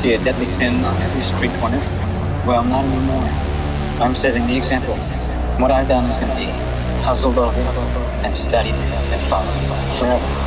see a deadly sin on every street corner. Well, not anymore. I'm setting the example. What I've done is going to be puzzled over and studied and followed forever.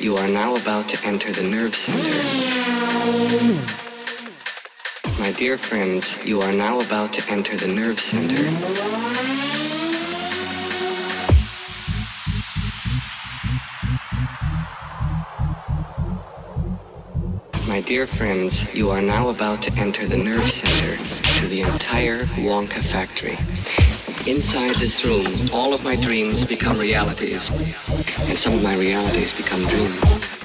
You are now about to enter the nerve center. My dear friends, you are now about to enter the nerve center. My dear friends, you are now about to enter the nerve center to the entire Wonka factory. Inside this room, all of my dreams become realities, and some of my realities become dreams.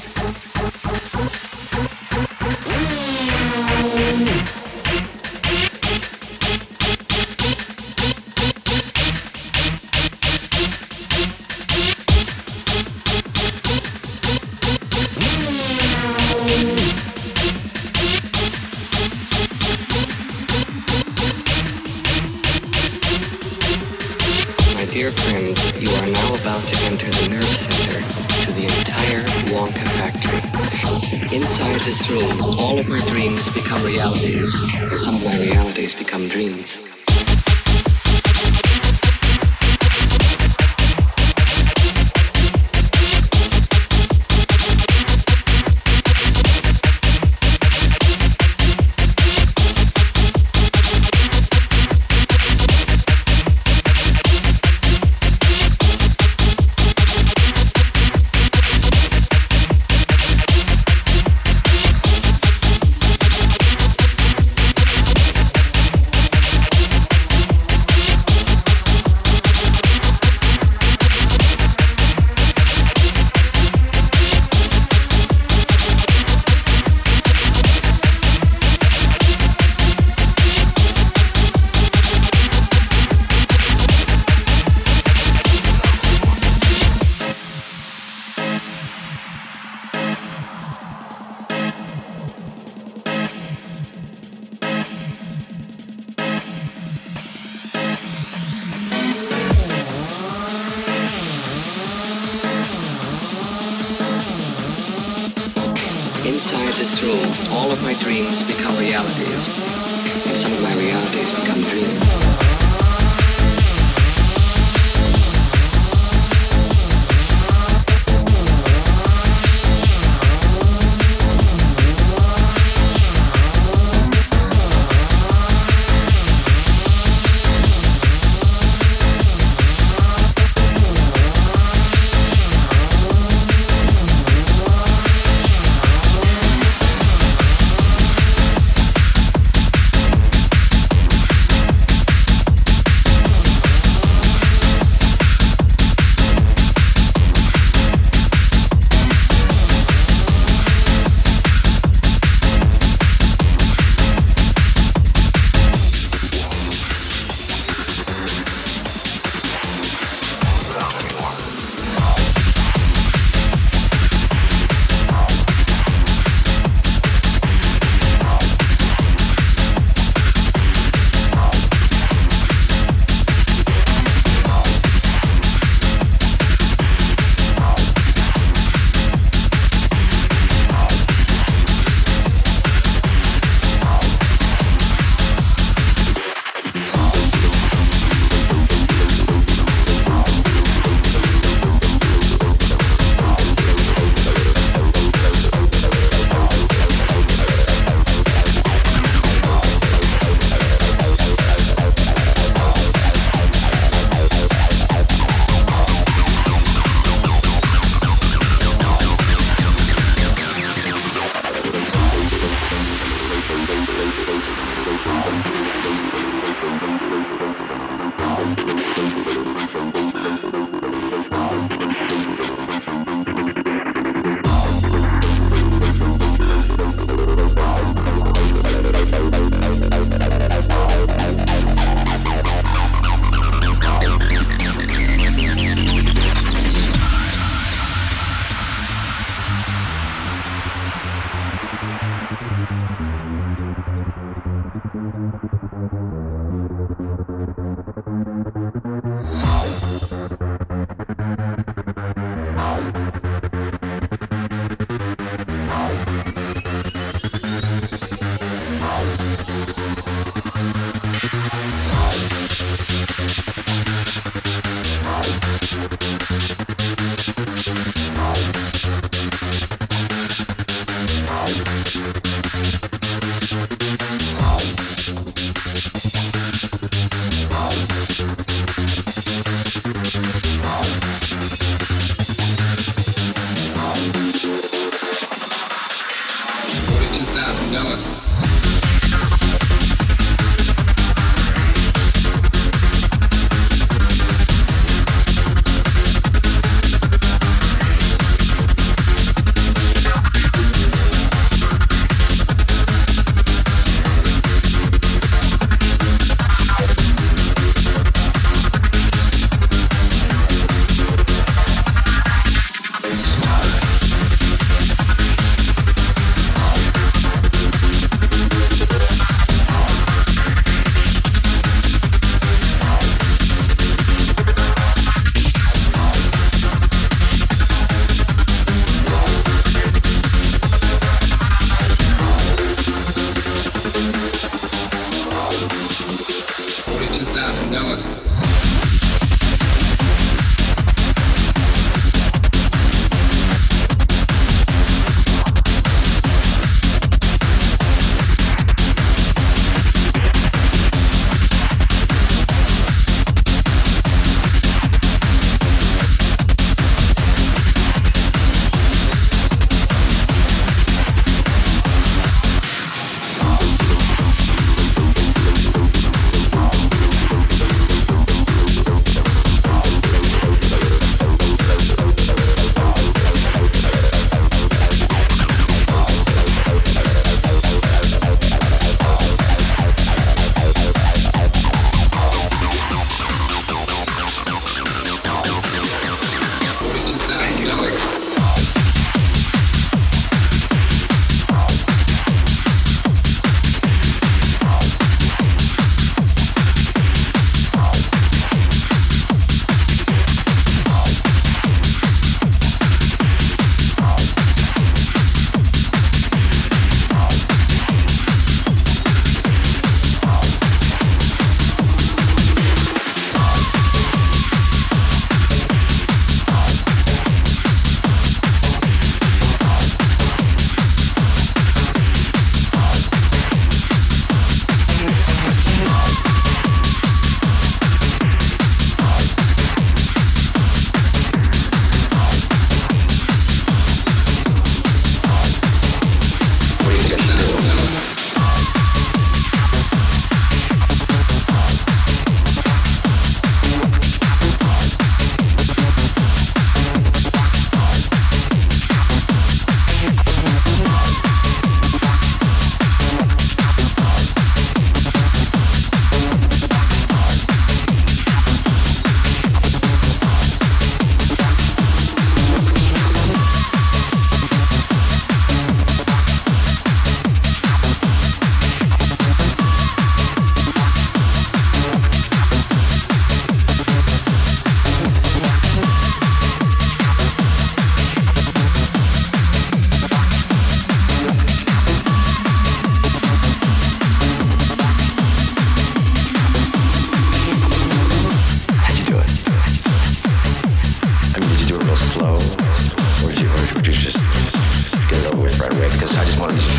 Inside this room, all of my dreams become realities, some of my realities become dreams.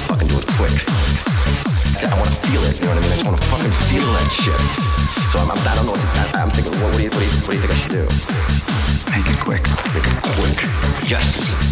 fucking do it quick. I wanna feel it, you know what I mean? I just wanna fucking feel that shit. So I'm, I do not know what to, I, am thinking, what, what, do you, what, do you, what do you think I should do? Make it quick. Make it quick. Yes.